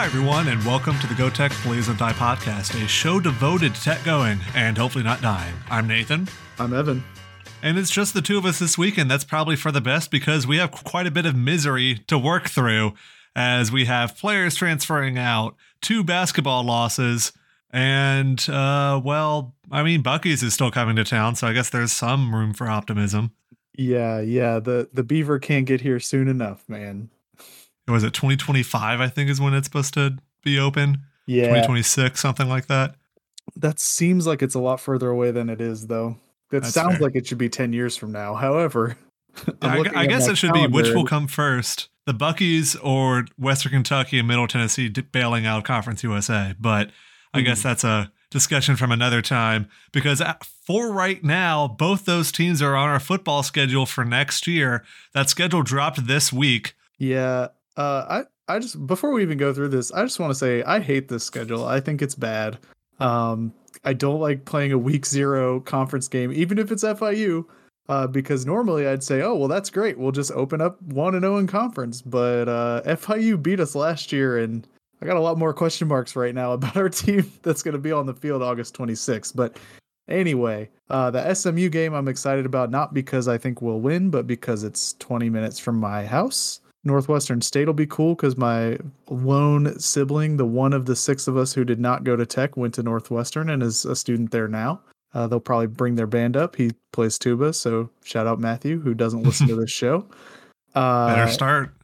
Hi, everyone, and welcome to the Go Tech Blaze and Die podcast, a show devoted to tech going and hopefully not dying. I'm Nathan, I'm Evan. and it's just the two of us this week, and that's probably for the best because we have quite a bit of misery to work through as we have players transferring out, two basketball losses, and, uh, well, I mean, Buc-ee's is still coming to town, so I guess there's some room for optimism. Yeah, yeah. The the beaver can't get here soon enough, man. Was it 2025, I think, is when it's supposed to be open? Yeah, 2026, something like that. that seems like it's a lot further away than it is, though. That That's sounds fair. like it should be ten years from now. However, I, looking I at guess it should be which will come first, the Buc-ee's or Western Kentucky and Middle Tennessee bailing out Conference USA. But I guess Mhm. that's a discussion from another time because for right now, both those teams are on our football schedule for next year. That schedule dropped this week. Yeah. Uh, I I just before we even go through this, I just want to say I hate this schedule. I think it's bad. Um, I don't like playing a week zero conference game, even if it's FIU. Uh, because normally I'd say, oh well, that's great. We'll just open up one and zero in conference. But uh, FIU beat us last year, and I got a lot more question marks right now about our team that's going to be on the field August 26th. But anyway, uh, the SMU game I'm excited about, not because I think we'll win, but because it's 20 minutes from my house. Northwestern State will be cool because my lone sibling, the one of the six of us who did not go to Tech, went to Northwestern and is a student there now. Uh, they'll probably bring their band up. He plays tuba, so shout out Matthew, who doesn't listen to this show. Uh, Better start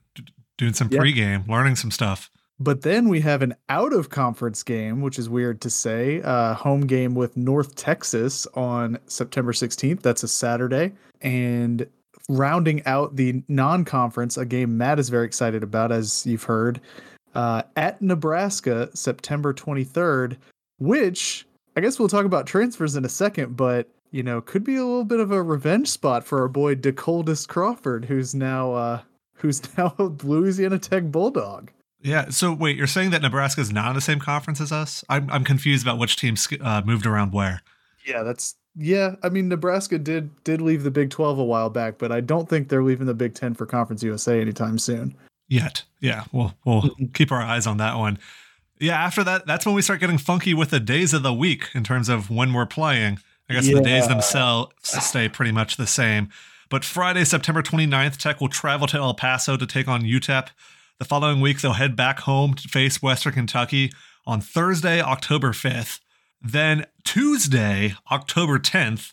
doing some yeah. pregame, learning some stuff. But then we have an out of conference game, which is weird to say. Uh, home game with North Texas on September 16th. That's a Saturday. And rounding out the non conference, a game Matt is very excited about, as you've heard, uh, at Nebraska, September 23rd, which I guess we'll talk about transfers in a second, but. You know, could be a little bit of a revenge spot for our boy Decoldest Crawford, who's now uh, who's now a Louisiana Tech Bulldog. Yeah. So wait, you're saying that Nebraska is not in the same conference as us? I'm I'm confused about which teams uh, moved around where. Yeah, that's yeah. I mean, Nebraska did did leave the Big Twelve a while back, but I don't think they're leaving the Big Ten for Conference USA anytime soon. yet. Yeah, we'll we'll mm-hmm. keep our eyes on that one. Yeah, after that, that's when we start getting funky with the days of the week in terms of when we're playing. I guess the days themselves stay pretty much the same. But Friday, September 29th, Tech will travel to El Paso to take on UTEP. The following week, they'll head back home to face Western Kentucky on Thursday, October 5th. Then Tuesday, October 10th,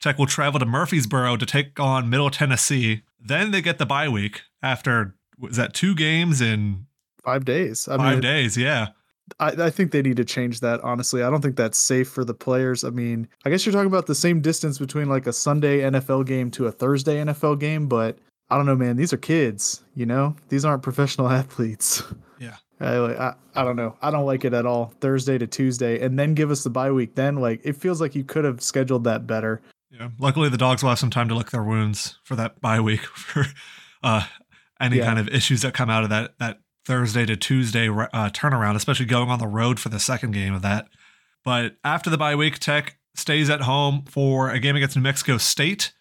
Tech will travel to Murfreesboro to take on Middle Tennessee. Then they get the bye week after was that two games in Five days. I five mean, days? Yeah. I, I think they need to change that. Honestly, I don't think that's safe for the players. I mean, I guess you're talking about the same distance between like a Sunday NFL game to a Thursday NFL game, but I don't know, man. These are kids. You know, these aren't professional athletes. I, I, I don't know. I don't like it at all. Thursday to Tuesday, and then give us the bye week. Then, like, it feels like you could have scheduled that better. Yeah. Luckily, the dogs will have some time to lick their wounds for that bye week for uh, any Yeah. kind of issues that come out of that that Thursday to Tuesday uh, turnaround, especially going on the road for the second game of that. But after the bye week, Tech stays at home for a game against New Mexico State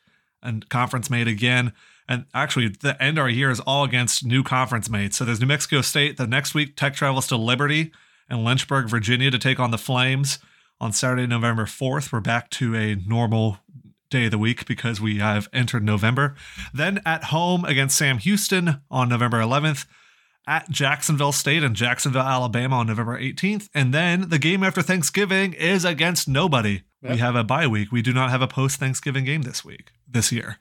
and conference mate again. And actually, the end of our year is all against new conference mates. So there's New Mexico State. The next week, Tech travels to Liberty and Lynchburg, Virginia to take on the Flames on Saturday, November 4th. We're back to a normal day of the week because we have entered November. Then at home against Sam Houston on November 11th, at Jacksonville State and Jacksonville, Alabama on November 18th. And then the game after Thanksgiving is against nobody. We have a bye week. We do not have a post Thanksgiving game this week, this year.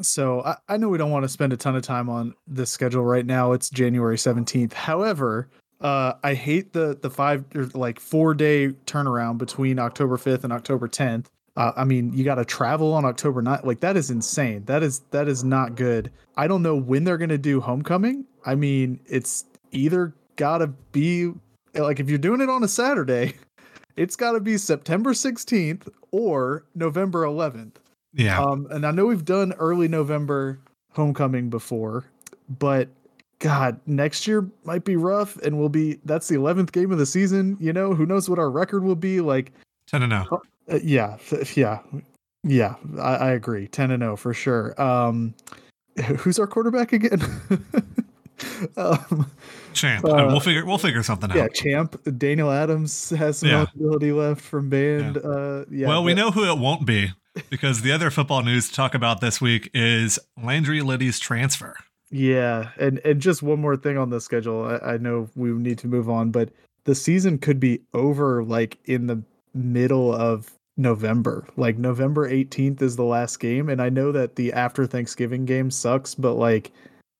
So I, I know we don't want to spend a ton of time on this schedule right now. It's January 17th. However, uh, I hate the the five or like four day turnaround between October 5th and October 10th. Uh, I mean, you got to travel on October 9th. Like that is insane. That is that is not good. I don't know when they're gonna do homecoming. I mean, it's either gotta be like if you're doing it on a Saturday, it's gotta be September 16th or November 11th. Yeah. Um, and I know we've done early November homecoming before, but God, next year might be rough, and we'll be that's the eleventh game of the season. You know, who knows what our record will be? Like, 10 and 0. uh, yeah, yeah, yeah. I, I agree, ten and zero for sure. Um, who's our quarterback again? um, Champ. Uh, we'll figure we'll figure something yeah, out. Yeah, Champ. Daniel Adams has some Yeah. eligibility left from band. Uh, yeah. well, we know who it won't be because the other football news to talk about this week is Landry Liddy's transfer. Yeah, and and just one more thing on the schedule. I, I know we need to move on, but the season could be over like in the middle of November. Like November 18th is the last game, and I know that the after Thanksgiving game sucks, but like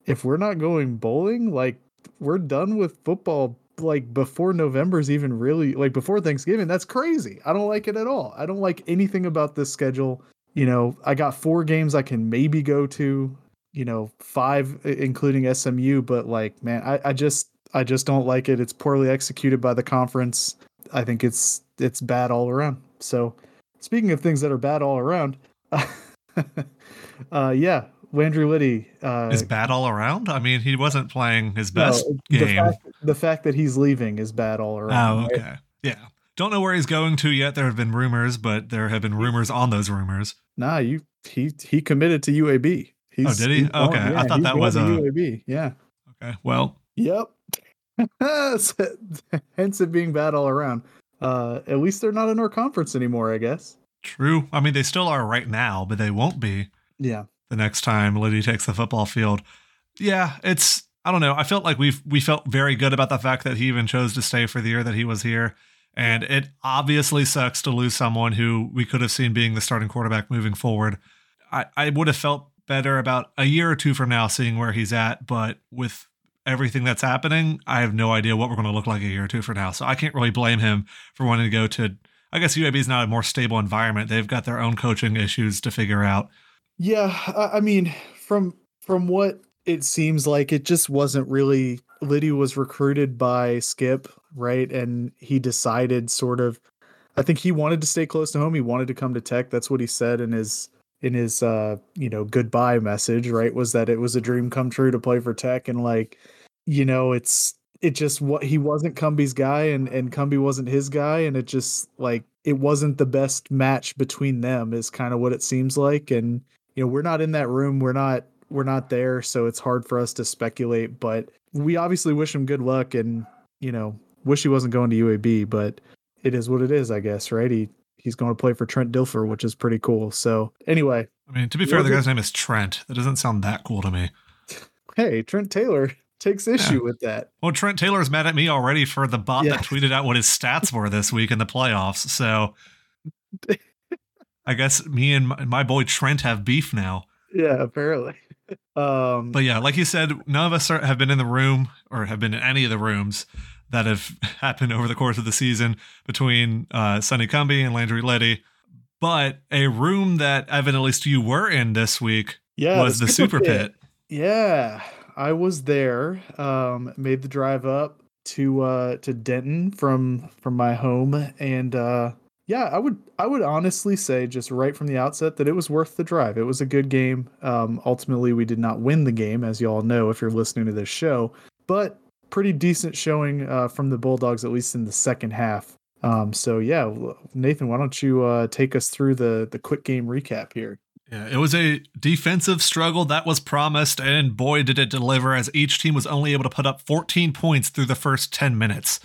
if we're not going bowling, like we're done with football like before November's even really like before Thanksgiving. That's crazy. I don't like it at all. I don't like anything about this schedule. You know, I got four games I can maybe go to you know five including smu but like man I, I just i just don't like it it's poorly executed by the conference i think it's it's bad all around so speaking of things that are bad all around uh yeah landry liddy uh Is bad all around? I mean, he wasn't playing his no, best the game. fact, the fact that he's leaving is bad all around Oh, right? okay. Yeah. Don't know where he's going to yet. There have been rumors, but there have been rumors on those rumors. nah you he he committed to uab he's, Oh, did he? going- Okay, I thought that was a- uab yeah Okay. Well, Yep. Hence it being bad all around. Uh, at least they're not in our conference anymore, I guess. true. I mean, they still are right now, but they won't be Yeah. The next time Liddy takes the football field. Yeah, it's I don't know. I felt like we've we felt very good about the fact that he even chose to stay for the year that he was here. And it obviously sucks to lose someone who we could have seen being the starting quarterback moving forward. I, I would have felt better about a year or two from now seeing where he's at, but with everything that's happening, I have no idea what we're going to look like a year or two from now. So I can't really blame him for wanting to go to. I guess UAB is not a more stable environment. They've got their own coaching issues to figure out. Yeah, I, I mean, from from what it seems like, it just wasn't really. Liddy was recruited by Skip, right? And he decided sort of. I think he wanted to stay close to home. He wanted to come to Tech. That's what he said in his in his uh you know goodbye message. Right? Was that it was a dream come true to play for Tech, and like, you know, it's it just what he wasn't Cumbie's guy, and and Cumbie wasn't his guy, and it just like it wasn't the best match between them. Is kind of what it seems like, and you know we're not in that room we're not we're not there so it's hard for us to speculate but we obviously wish him good luck and you know wish he wasn't going to uab but it is what it is i guess right he he's going to play for trent dilfer which is pretty cool so anyway I mean, to be fair, the guy's name is Trent. That doesn't sound that cool to me. hey trent taylor takes issue with that Well, Trent Taylor's mad at me already for the bot Yeah. that tweeted out what his stats were this week in the playoffs. So I guess me and my, my boy Trent have beef now. yeah apparently um But yeah, like you said, none of us are, have been in the room or have been in any of the rooms that have happened over the course of the season between uh, Sonny Cumbie and Landry Liddy. But a room that Evan, at least you were in this week, yeah was the Super Pit. Yeah, I was there. Um, made the drive up to uh to Denton from from my home, and uh, yeah, I would I would honestly say just right from the outset that it was worth the drive. It was a good game. Um, ultimately, we did not win the game, as you all know if you're listening to this show, but pretty decent showing uh, from the Bulldogs, at least in the second half. Um, so yeah, Nathan, why don't you uh, take us through the the quick game recap here? Yeah, it was a defensive struggle that was promised, and boy, did it deliver as each team was only able to put up 14 points through the first 10 minutes.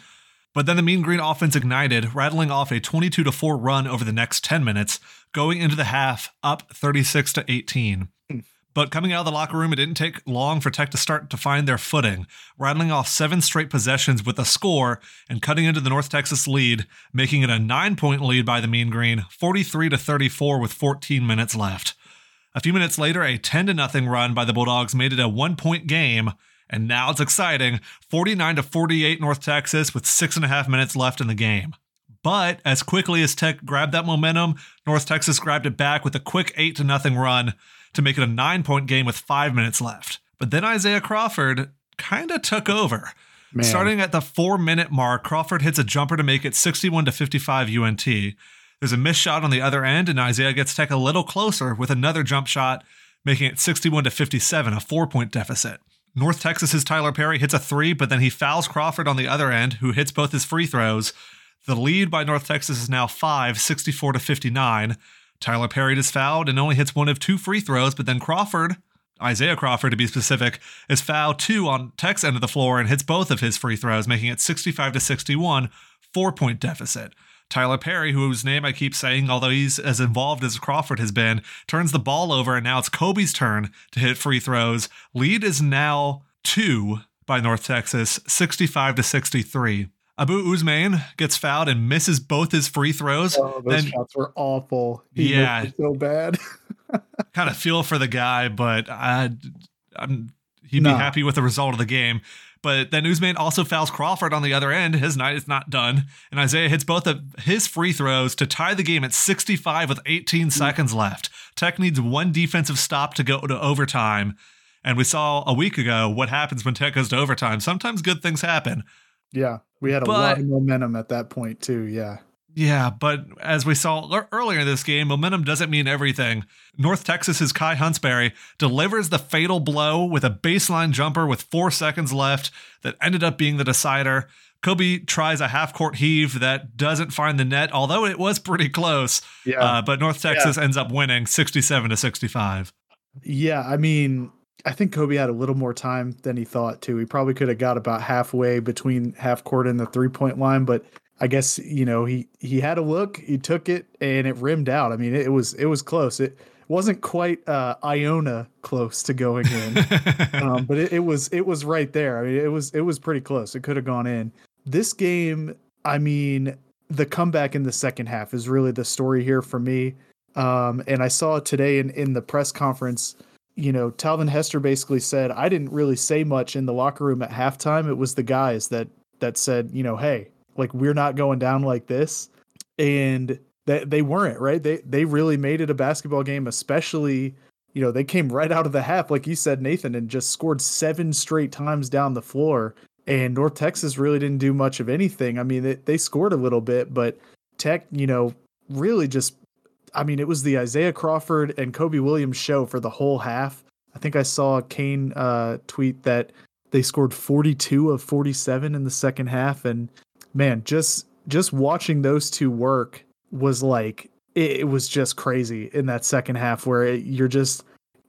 But then the Mean Green offense ignited, rattling off a 22 to 4 run over the next 10 minutes, going into the half up 36 to 18. But coming out of the locker room, it didn't take long for Tech to start to find their footing, rattling off seven straight possessions with a score and cutting into the North Texas lead, making it a nine point lead by the Mean Green, 43 to 34 with 14 minutes left. A few minutes later, a 10 to nothing run by the Bulldogs made it a one point game, and now it's exciting 49 to 48 North Texas with six and a half minutes left in the game. But as quickly as Tech grabbed that momentum, North Texas grabbed it back with a quick 8 to nothing run to make it a nine point game with five minutes left. But then Isaiah Crawford kind of took over. Man. Starting at the four minute mark, Crawford hits a jumper to make it 61 to 55 UNT. There's a missed shot on the other end, and Isaiah gets Tech a little closer with another jump shot, making it 61 to 57, a four point deficit. North Texas's Tyler Perry hits a three, but then he fouls Crawford on the other end, who hits both his free throws. The lead by North Texas is now 5, 64 to 59. Tyler Perry is fouled and only hits one of two free throws, but then Crawford Isaiah Crawford, to be specific, is fouled two on Tech's end of the floor and hits both of his free throws, making it 65 to 61, four point deficit. Tyler Perry, whose name I keep saying, although he's as involved as Crawford has been, turns the ball over, and now it's Cobe's turn to hit free throws. Lead is now two by North Texas, 65 to 63. Abou Ousmane gets fouled and misses both his free throws. Oh, those then, shots were awful. He yeah, so bad. kind of feel for the guy, but I, I'm he'd be happy with the result of the game. But then Ousmane also fouls Crawford on the other end. His night is not done, and Isaiah hits both of his free throws to tie the game at 65 with 18 seconds left. Tech needs one defensive stop to go to overtime. And we saw a week ago what happens when Tech goes to overtime. Sometimes good things happen. yeah, we had a But- lot of momentum at that point too. Yeah. Yeah, but as we saw ear- earlier in this game, momentum doesn't mean everything. North Texas's Kai Huntsberry delivers the fatal blow with a baseline jumper with four seconds left that ended up being the decider. Cobe tries a half court heave that doesn't find the net, although it was pretty close. Yeah. Uh, but North Texas ends up winning 67 to 65. Yeah, I mean, I think Cobe had a little more time than he thought too. He probably could have got about halfway between half court and the three point line, but I guess you know he he had a look, he took it, and it rimmed out. I mean, it, was it was close. It wasn't quite uh, Iona close to going in, um, but it, it was it was right there. I mean, it was it was pretty close. It could have gone in. This game, I mean, the comeback in the second half is really the story here for me. Um, and I saw today in in the press conference, you know, Talvin Hester basically said, "I didn't really say much in the locker room at halftime. It was the guys that that said, you know, hey, like we're not going down like this." And that they weren't right. They they really made it a basketball game, especially you know, they came right out of the half, like you said, Nathan, and just scored seven straight times down the floor. And North Texas really didn't do much of anything. I mean, they, they scored a little bit, but Tech, you know, really just, I mean, it was the Isaiah Crawford and Cobe Williams show for the whole half. I think I saw Kane uh, tweet that they scored 42 of 47 in the second half. And man, just just watching those two work was like it, it was just crazy in that second half where it, you're just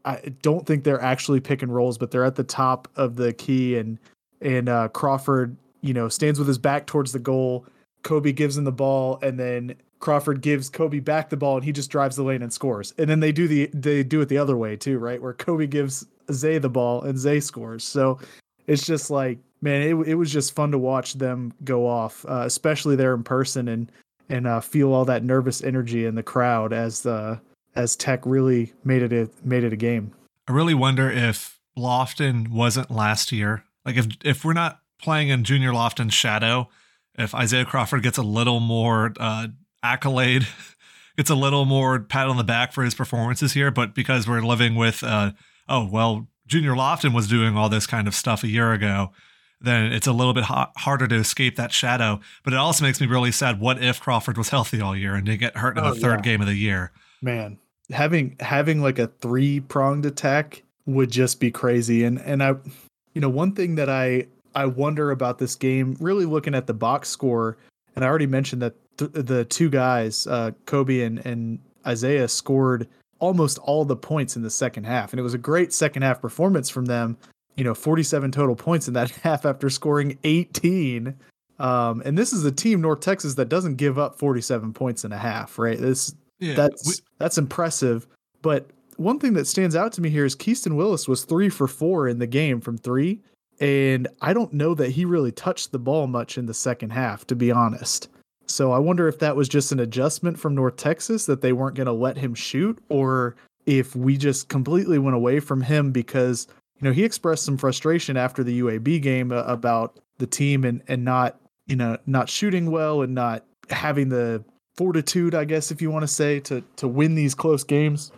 I don't think they're actually pick and rolls, but they're at the top of the key and and uh, Crawford, you know, stands with his back towards the goal. Cobe gives him the ball, and then Crawford gives Cobe back the ball, and he just drives the lane and scores. And then they do the they do it the other way too, right? Where Cobe gives Zay the ball and Zay scores. So it's just like man, it it was just fun to watch them go off, uh, especially there in person and and uh, feel all that nervous energy in the crowd as uh, as Tech really made it a, made it a game. I really wonder if Lofton wasn't last year. Like if if we're not playing in Junior Lofton's shadow, if Isaiah Crawford gets a little more uh, accolade, gets a little more pat on the back for his performances here, but because we're living with, uh, oh well, Junior Lofton was doing all this kind of stuff a year ago, then it's a little bit ha- harder to escape that shadow. But it also makes me really sad. What if Crawford was healthy all year and didn't get hurt in Oh, the third yeah. game of the year? man having having like a three pronged attack would just be crazy and and i you know one thing that i i wonder about this game really looking at the box score and i already mentioned that th- the two guys uh cobe and and isaiah scored almost all the points in the second half and it was a great second half performance from them you know 47 total points in that half after scoring 18 um and this is a team north texas that doesn't give up 47 points in a half right this Yeah, that's we- that's impressive. But one thing that stands out to me here is Keaston Willis was three for four in the game from three, and I don't know that he really touched the ball much in the second half, to be honest. So I wonder if that was just an adjustment from North Texas that they weren't going to let him shoot, or if we just completely went away from him because you know he expressed some frustration after the UAB game uh, about the team and and not you know not shooting well and not having the fortitude, I guess, if you want to say, to to win these close games.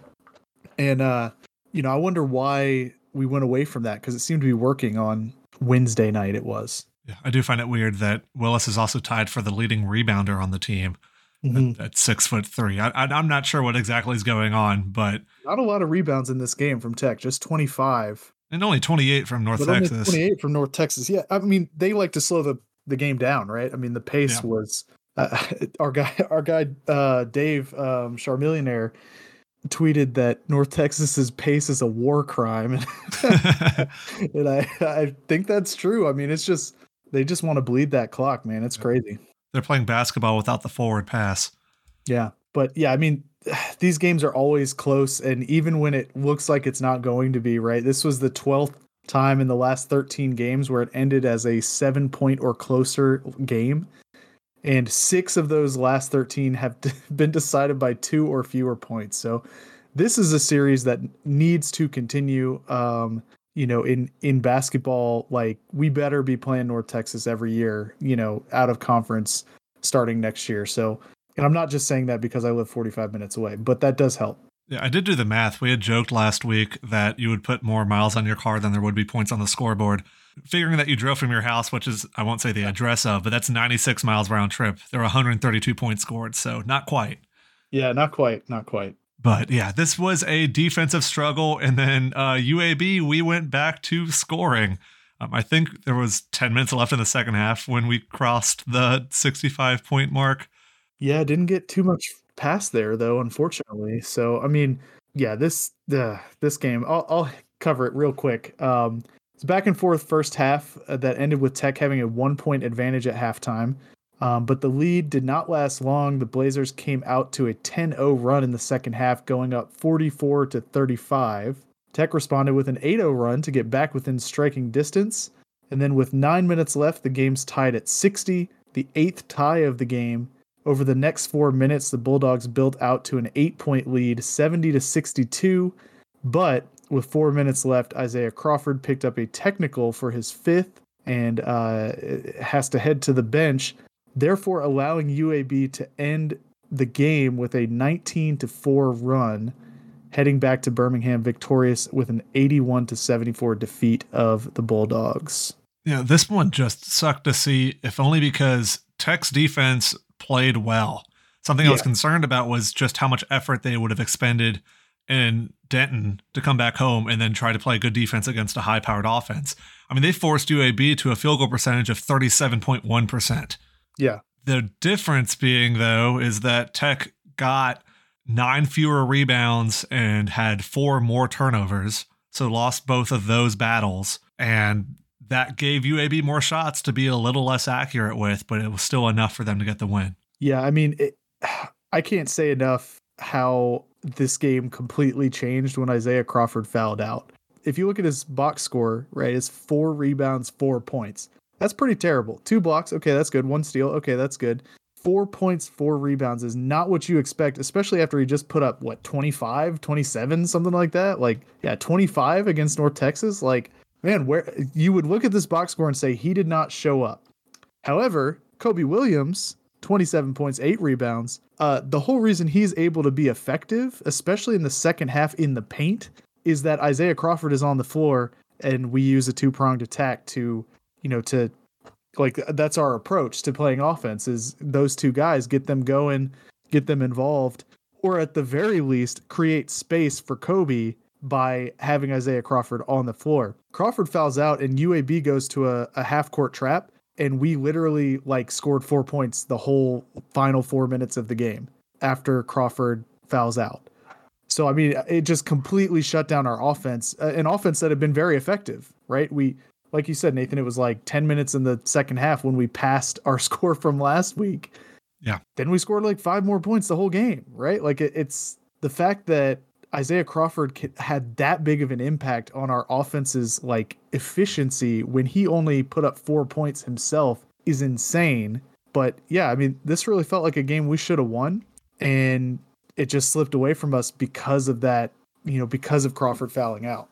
And uh, you know, I wonder why we went away from that because it seemed to be working on Wednesday night. It was. Yeah, I do find it weird that Willis is also tied for the leading rebounder on the team Mhm. at six foot three. I, I, I'm not sure what exactly is going on, but Not a lot of rebounds in this game from Tech, just 25, and only 28 from North Texas. 28 from North Texas. Yeah, I mean, they like to slow the the game down, right? I mean, the pace Yeah. was uh, our guy, our guy, uh, Dave um, Charmillionaire tweeted that North Texas's pace is a war crime, and I I think that's true. I mean, it's just they just want to bleed that clock, man. It's crazy. They're playing basketball without the forward pass. Yeah, but yeah, I mean, these games are always close, and even when it looks like it's not going to be, right? This was the twelfth time in the last 13 games where it ended as a seven point or closer game. And six of those last 13 have been decided by two or fewer points. So this is a series that needs to continue. Um, you know, in in basketball, like we better be playing North Texas every year, you know, out of conference starting next year. So, and I'm not just saying that because I live 45 minutes away, but that does help. Yeah, I did do the math. We had joked last week that you would put more miles on your car than there would be points on the scoreboard. Figuring that you drove from your house, which is, I won't say the address of, but that's 96 miles round trip. There were 132 points scored, so not quite. Yeah, not quite. Not quite. But yeah, this was a defensive struggle. And then uh, UAB, we went back to scoring. Um, I think there was 10 minutes left in the second half when we crossed the 65 point mark. Yeah, didn't get too much past there though, unfortunately. So I mean, yeah, this the this game, I'll, I'll cover it real quick. Um, it's back and forth first half uh, that ended with Tech having a one point advantage at halftime. Um, but the lead did not last long. The Blazers came out to a 10 0 run in the second half, going up 44 to 35. Tech responded with an 8 0 run to get back within striking distance. And then, with nine minutes left, the game's tied at 60, the eighth tie of the game. Over the next four minutes, the Bulldogs built out to an eight point lead, 70 to 62. But with four minutes left, Isaiah Crawford picked up a technical for his fifth and uh, has to head to the bench, therefore allowing UAB to end the game with a 19 to 4 run, heading back to Birmingham victorious with an 81 to 74 defeat of the Bulldogs. Yeah, this one just sucked to see, if only because Tech's defense played well. Something yeah. I was concerned about was just how much effort they would have expended in Denton to come back home and then try to play good defense against a high powered offense. I mean, they forced UAB to a field goal percentage of 37.1%. Yeah. The difference being, though, is that Tech got nine fewer rebounds and had four more turnovers. So lost both of those battles. And that gave UAB more shots to be a little less accurate with, but it was still enough for them to get the win. Yeah, I mean, it, I can't say enough how this game completely changed when Isaiah Crawford fouled out. If you look at his box score, right, it's four rebounds, four points. That's pretty terrible. Two blocks, okay, that's good. One steal, okay, that's good. Four points, four rebounds is not what you expect, especially after he just put up, what, 25, 27, something like that? Like, yeah, 25 against North Texas. Like, man, where you would look at this box score and say he did not show up. However, Cobe Williams, 27 points, eight rebounds. Uh, the whole reason he's able to be effective, especially in the second half in the paint, is that Isaiah Crawford is on the floor and we use a two pronged attack to, you know, to like that's our approach to playing offense is those two guys get them going, get them involved, or at the very least create space for Cobe by having Isaiah Crawford on the floor. Crawford fouls out and UAB goes to a, a half court trap and we literally like scored four points the whole final four minutes of the game after Crawford fouls out. So I mean, it just completely shut down our offense, uh, an offense that had been very effective, right? We, like you said, Nathan, it was like ten minutes in the second half when we passed our score from last week. Yeah. Then we scored like five more points the whole game, right? Like it, it's the fact that Isaiah Crawford had that big of an impact on our offense's like efficiency when he only put up four points himself is insane. But yeah, I mean, this really felt like a game we should have won, and it just slipped away from us because of that, you know, because of Crawford fouling out.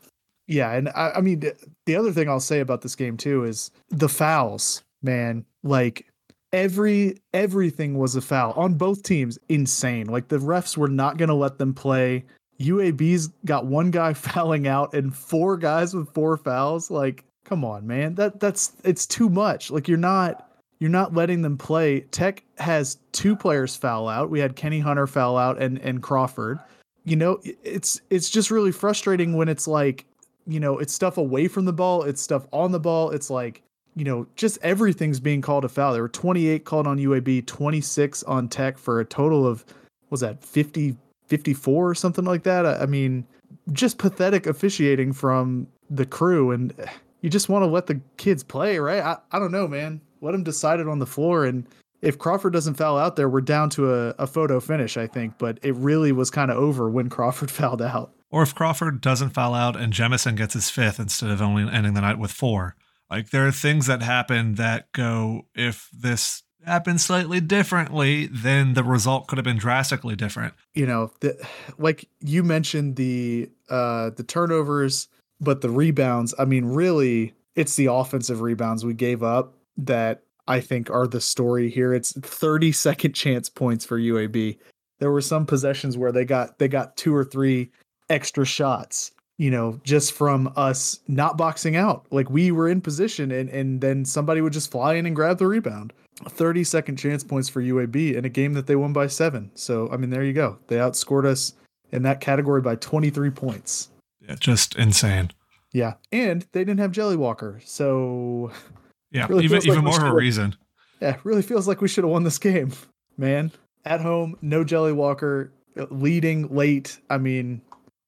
Yeah, and I, I mean, the other thing I'll say about this game too is the fouls, man. Like every everything was a foul on both teams. Insane. Like the refs were not going to let them play UAB's got one guy fouling out and four guys with four fouls. Like, come on, man. That that's it's too much. Like you're not you're not letting them play. Tech has two players foul out. We had Kenny Hunter foul out and and Crawford. You know, it's it's just really frustrating when it's like, you know, it's stuff away from the ball, it's stuff on the ball. It's like, you know, just everything's being called a foul. There were 28 called on UAB, 26 on Tech for a total of was that 50 54 or something like that. I, I mean, just pathetic officiating from the crew. And you just want to let the kids play, right? I, I don't know, man. Let them decide it on the floor. And if Crawford doesn't foul out there, we're down to a, a photo finish, I think. But it really was kind of over when Crawford fouled out. Or if Crawford doesn't foul out and Jemison gets his fifth instead of only ending the night with four. Like there are things that happen that go, if this happened slightly differently, then the result could have been drastically different. You know, the, like you mentioned the uh the turnovers, but the rebounds, I mean, really it's the offensive rebounds we gave up that I think are the story here. It's 30 second chance points for UAB. There were some possessions where they got they got two or three extra shots, you know, just from us not boxing out. Like we were in position and and then somebody would just fly in and grab the rebound. 30 second chance points for UAB in a game that they won by 7. So, I mean, there you go. They outscored us in that category by 23 points. Yeah, just insane. Yeah. And they didn't have Jelly Walker. So, yeah, really even even like more of a reason. Yeah, really feels like we should have won this game, man. At home, no Jelly Walker, uh, leading late. I mean,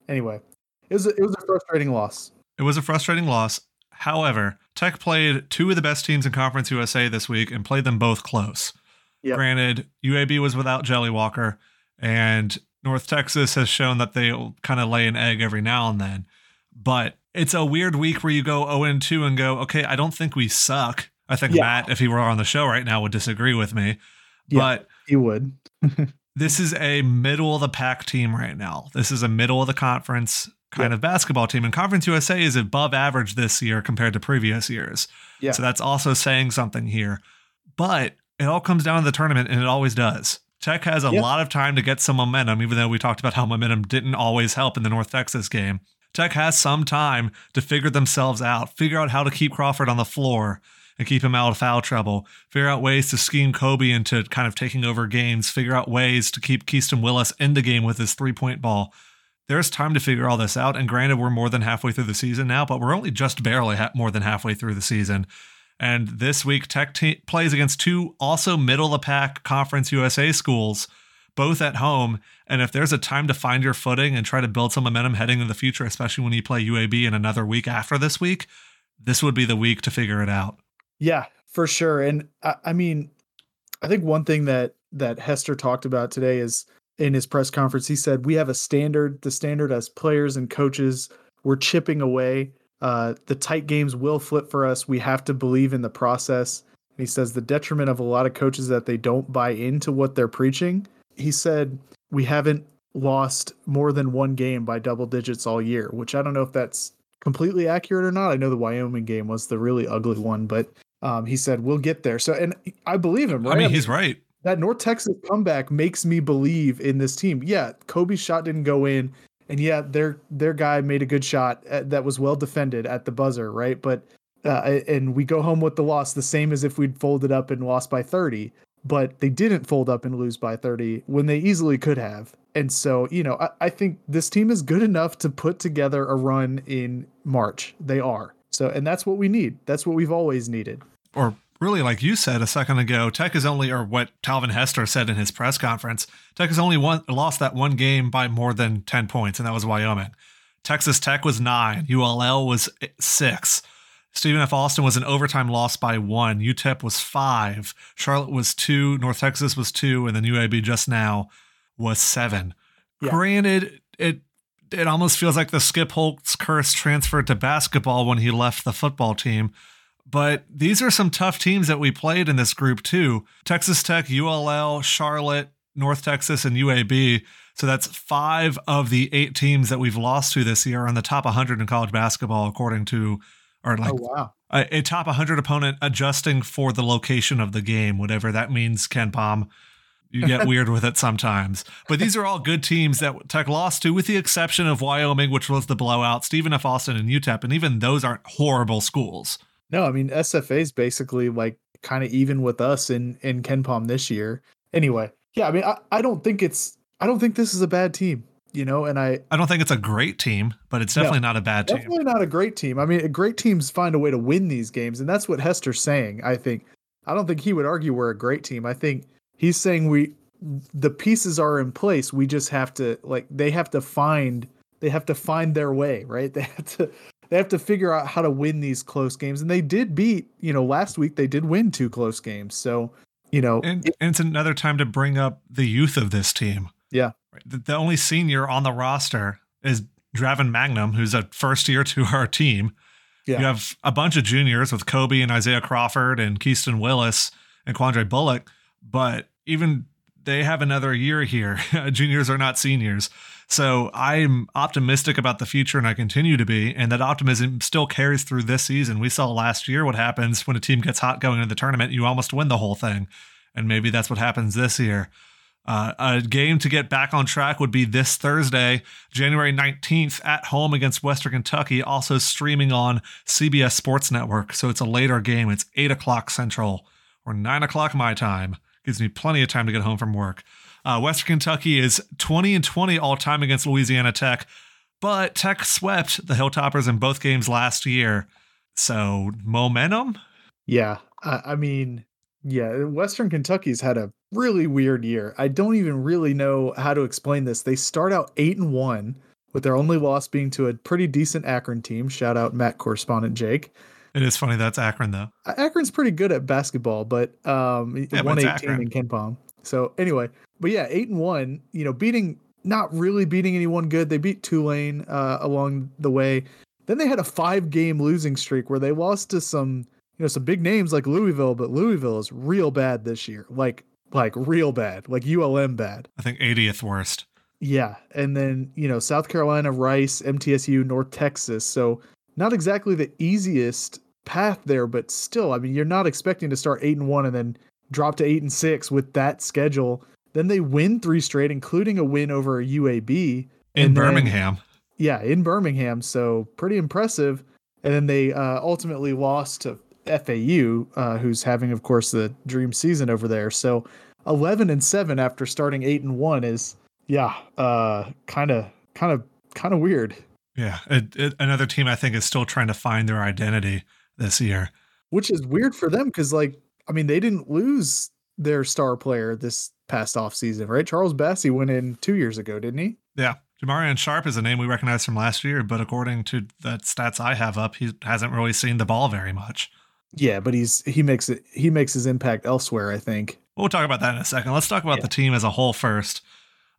anyway, it was a, it was a frustrating loss. It was a frustrating loss. However, Tech played two of the best teams in Conference USA this week and played them both close. Yep. Granted, UAB was without Jelly Walker, and North Texas has shown that they'll kind of lay an egg every now and then. But it's a weird week where you go 0 2 and go, okay, I don't think we suck. I think yeah. Matt, if he were on the show right now, would disagree with me. Yeah, but he would. this is a middle of the pack team right now. This is a middle of the conference kind of basketball team. And Conference USA is above average this year compared to previous years. Yeah. So that's also saying something here. But it all comes down to the tournament, and it always does. Tech has a lot of time to get some momentum, even though we talked about how momentum didn't always help in the North Texas game. Tech has some time to figure themselves out, figure out how to keep Crawford on the floor and keep him out of foul trouble, figure out ways to scheme Cobe into kind of taking over games, figure out ways to keep Keaston Willis in the game with his three point ball. There's time to figure all this out. And granted, we're more than halfway through the season now, but we're only just barely ha- more than halfway through the season. And this week, Tech t- plays against two also middle of the pack Conference USA schools both at home. And if there's a time to find your footing and try to build some momentum heading into the future, especially when you play UAB in another week after this week, this would be the week to figure it out. Yeah, for sure. And I, I mean, I think one thing that that Hester talked about today is in his press conference, he said we have a standard. The standard as players and coaches, we're chipping away. Uh, the tight games will flip for us. We have to believe in the process. And he says the detriment of a lot of coaches that they don't buy into what they're preaching he said we haven't lost more than one game by double digits all year, which I don't know if that's completely accurate or not. I know the Wyoming game was the really ugly one, but um, he said we'll get there. So, and I believe him. Right? I mean, he's right. That North Texas comeback makes me believe in this team. Yeah, Cobe's shot didn't go in, and yeah, their their guy made a good shot at, uh, that was well defended at the buzzer, right? But uh, and we go home with the loss, the same as if we'd folded up and lost by thirty but they didn't fold up and lose by 30 when they easily could have. And so, you know, I, I, think this team is good enough to put together a run in March. They are. So, and that's what we need. That's what we've always needed. Or really, like you said a second ago, Tech is only, or what Talvin Hester said in his press conference, Tech has only one, lost that one game by more than 10 points, and that was Wyoming. Texas Tech was nine, ULL was six. Stephen F. Austin was an overtime loss by one. UTEP was five. Charlotte was two. North Texas was two. And then UAB just now was seven. Yeah. Granted, it it almost feels like the Skip Holtz curse transferred to basketball when he left the football team. But these are some tough teams that we played in this group too. Texas Tech, ULL, Charlotte, North Texas, and UAB. So that's five of the eight teams that we've lost to this year on the top 100 in college basketball, according to or like oh, wow. a, a, top 100 opponent adjusting for the location of the game, whatever that means, KenPom. You get weird with it sometimes. But these are all good teams that Tech lost to, with the exception of Wyoming, which was the blowout, Stephen F. Austin and UTEP. And even those aren't horrible schools. No, I mean, SFA is basically like kind of even with us in, in KenPom this year. Anyway, yeah, I mean, I, I don't think it's, I don't think this is a bad team you know, and I I don't think it's a great team, but it's definitely no, not a bad team. Definitely not a great team. I mean, great teams find a way to win these games, and that's what Hester's saying. I think I don't think he would argue we're a great team. I think he's saying we the pieces are in place. We just have to like they have to find they have to find their way, right? They have to they have to figure out how to win these close games. And they did beat, you know, last week they did win two close games. So, you know, and, it, and it's another time to bring up the youth of this team. Yeah. The, the only senior on the roster is Draven Magnum, who's a first year to our team. Yeah. You have a bunch of juniors with Cobe and Isaiah Crawford and Keaston Willis and Quandre Bullock, but even they have another year here. juniors are not seniors. So I'm optimistic about the future and I continue to be. And that optimism still carries through this season. We saw last year what happens when a team gets hot going into the tournament. You almost win the whole thing. And maybe that's what happens this year. Uh, a game to get back on track would be this Thursday, January 19th, at home against Western Kentucky, also streaming on CBS Sports Network. So it's a later game. It's 8 o'clock Central or 9 o'clock my time. Gives me plenty of time to get home from work. Uh, Western Kentucky is 20 and 20 all time against Louisiana Tech, but Tech swept the Hilltoppers in both games last year. So momentum? Yeah. I, I mean, yeah, Western Kentucky's had a really weird year. I don't even really know how to explain this. They start out 8 and 1 with their only loss being to a pretty decent Akron team. Shout out Matt correspondent Jake. It is funny that's Akron though. Akron's pretty good at basketball, but um yeah, 118 in KenPom. So anyway, but yeah, eight and one. You know, beating not really beating anyone good. They beat Tulane uh, along the way. Then they had a five game losing streak where they lost to some you know some big names like Louisville, but Louisville is real bad this year. Like like real bad, like ULM bad. I think 80th worst. Yeah, and then you know South Carolina, Rice, MTSU, North Texas. So not exactly the easiest path there, but still, I mean, you're not expecting to start eight and one and then drop to eight and six with that schedule. Then they win three straight, including a win over UAB in Birmingham. Then, yeah, in Birmingham. So pretty impressive. And then they uh, ultimately lost to FAU, uh, who's having, of course, the dream season over there. So 11 and seven after starting eight and one is, yeah, kind of, kind of, kind of weird. Yeah, it, it, another team I think is still trying to find their identity this year, which is weird for them because, like, I mean, they didn't lose their star player this past off season, right? Charles Bassey went in two years ago, didn't he? Yeah. Jamarion Sharp is a name we recognize from last year, but according to the stats I have up, he hasn't really seen the ball very much. Yeah, but he's he makes it he makes his impact elsewhere, I think. We'll talk about that in a second. Let's talk about yeah. the team as a whole first.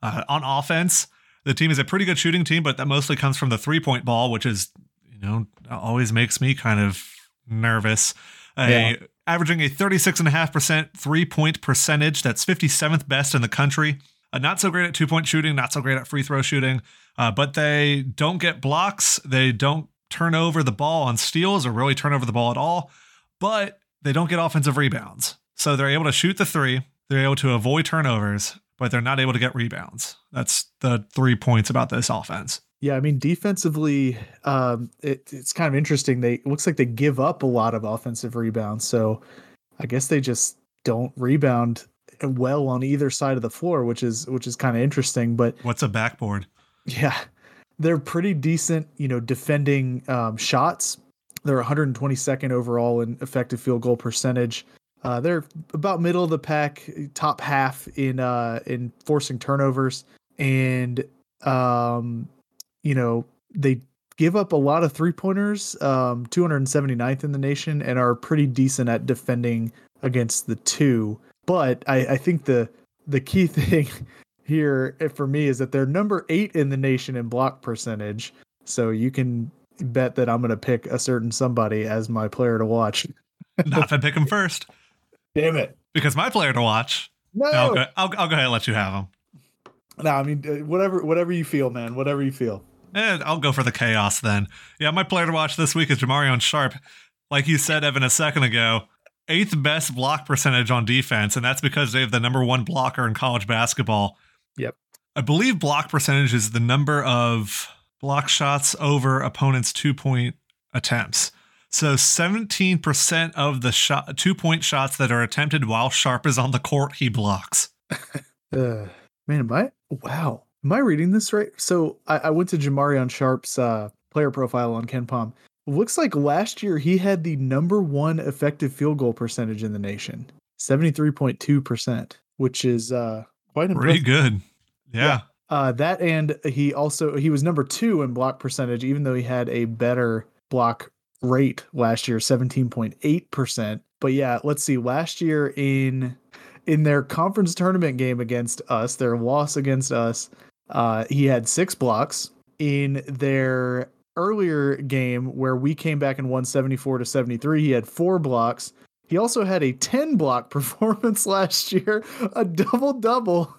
Uh, on offense, the team is a pretty good shooting team, but that mostly comes from the three point ball, which is, you know, always makes me kind of nervous. A averaging a 36.5% three point percentage. That's 57th best in the country. Uh, not so great at two point shooting, not so great at free throw shooting, uh, but they don't get blocks. They don't turn over the ball on steals or really turn over the ball at all, but they don't get offensive rebounds. So they're able to shoot the three, they're able to avoid turnovers, but they're not able to get rebounds. That's the three points about this offense. Yeah, I mean defensively, um, it, it's kind of interesting. They it looks like they give up a lot of offensive rebounds, so I guess they just don't rebound well on either side of the floor, which is which is kind of interesting. But what's a backboard? Yeah, they're pretty decent, you know, defending um, shots. They're 122nd overall in effective field goal percentage. Uh, they're about middle of the pack, top half in uh, in forcing turnovers, and um, you know, they give up a lot of three pointers, um, 279th in the nation, and are pretty decent at defending against the two. But I, I think the the key thing here for me is that they're number eight in the nation in block percentage. So you can bet that I'm going to pick a certain somebody as my player to watch. Not if I pick him first. Damn it! Because my player to watch. No, I'll go, I'll, I'll go ahead and let you have him. No, I mean uh, whatever, whatever you feel, man. Whatever you feel. And I'll go for the chaos then. Yeah, my player to watch this week is Jamarion Sharp. Like you said, Evan, a second ago, eighth best block percentage on defense, and that's because they have the number one blocker in college basketball. Yep. I believe block percentage is the number of block shots over opponents' two point attempts. So 17% of the shot, two point shots that are attempted while Sharp is on the court, he blocks. uh, man, am I? Wow. Am I reading this right? So I, I went to Jamarion Sharp's uh, player profile on KenPom. Looks like last year he had the number one effective field goal percentage in the nation, seventy three point two percent, which is uh, quite impressive. Pretty good. Yeah. Yeah. Uh, that and he also he was number two in block percentage, even though he had a better block rate last year, seventeen point eight percent. But yeah, let's see. Last year in in their conference tournament game against us, their loss against us, uh, he had six blocks. In their earlier game where we came back and won seventy four to seventy three, he had four blocks. He also had a 10 block performance last year, a double double.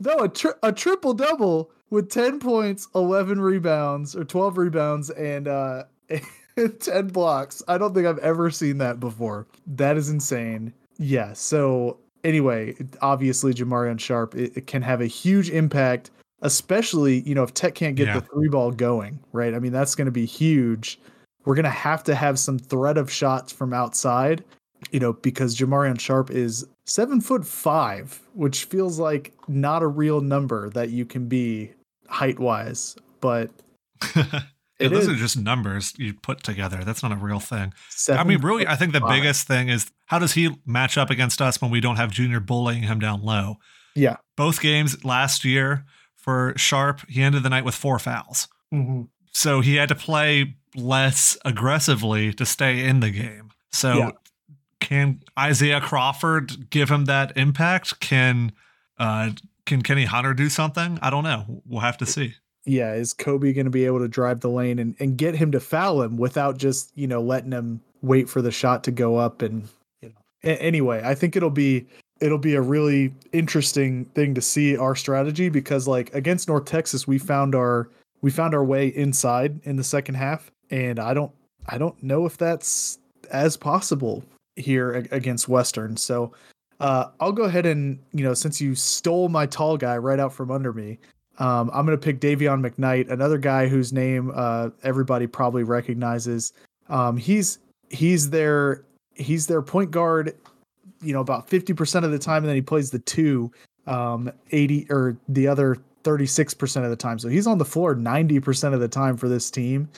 No, a, tri- a triple double with 10 points, 11 rebounds, or 12 rebounds, and uh, 10 blocks. I don't think I've ever seen that before. That is insane. Yeah. So, anyway, obviously, Jamarion Sharp it, it can have a huge impact, especially, you know, if Tech can't get Yeah. the three ball going, right? I mean, that's going to be huge. We're going to have to have some threat of shots from outside you know, because Jamarion Sharp is seven foot five, which feels like not a real number that you can be height wise, but It those is. are just numbers you put together. That's not a real thing. seven I mean, really, I think the five. biggest thing is how does he match up against us when we don't have Junior bullying him down low? Yeah. Both games last year for Sharp, he ended the night with four fouls. Mhm. So he had to play less aggressively to stay in the game. So Yeah. can Isaiah Crawford give him that impact? Can uh can Kenny Hunter do something? I don't know. We'll have to see. Yeah, is Cobe going to be able to drive the lane and, and get him to foul him without just, you know, letting him wait for the shot to go up and, you know. A- anyway, I think it'll be it'll be a really interesting thing to see our strategy because like against North Texas we found our we found our way inside in the second half and I don't I don't know if that's as possible here against Western. So uh, I'll go ahead and you know since you stole my tall guy right out from under me, um, I'm going to pick Dayvion McKnight, another guy whose name uh, everybody probably recognizes. Um, he's he's their he's their point guard, you know, about 50% of the time, and then he plays the two, um, 80 or the other 36% of the time. So he's on the floor 90% of the time for this team,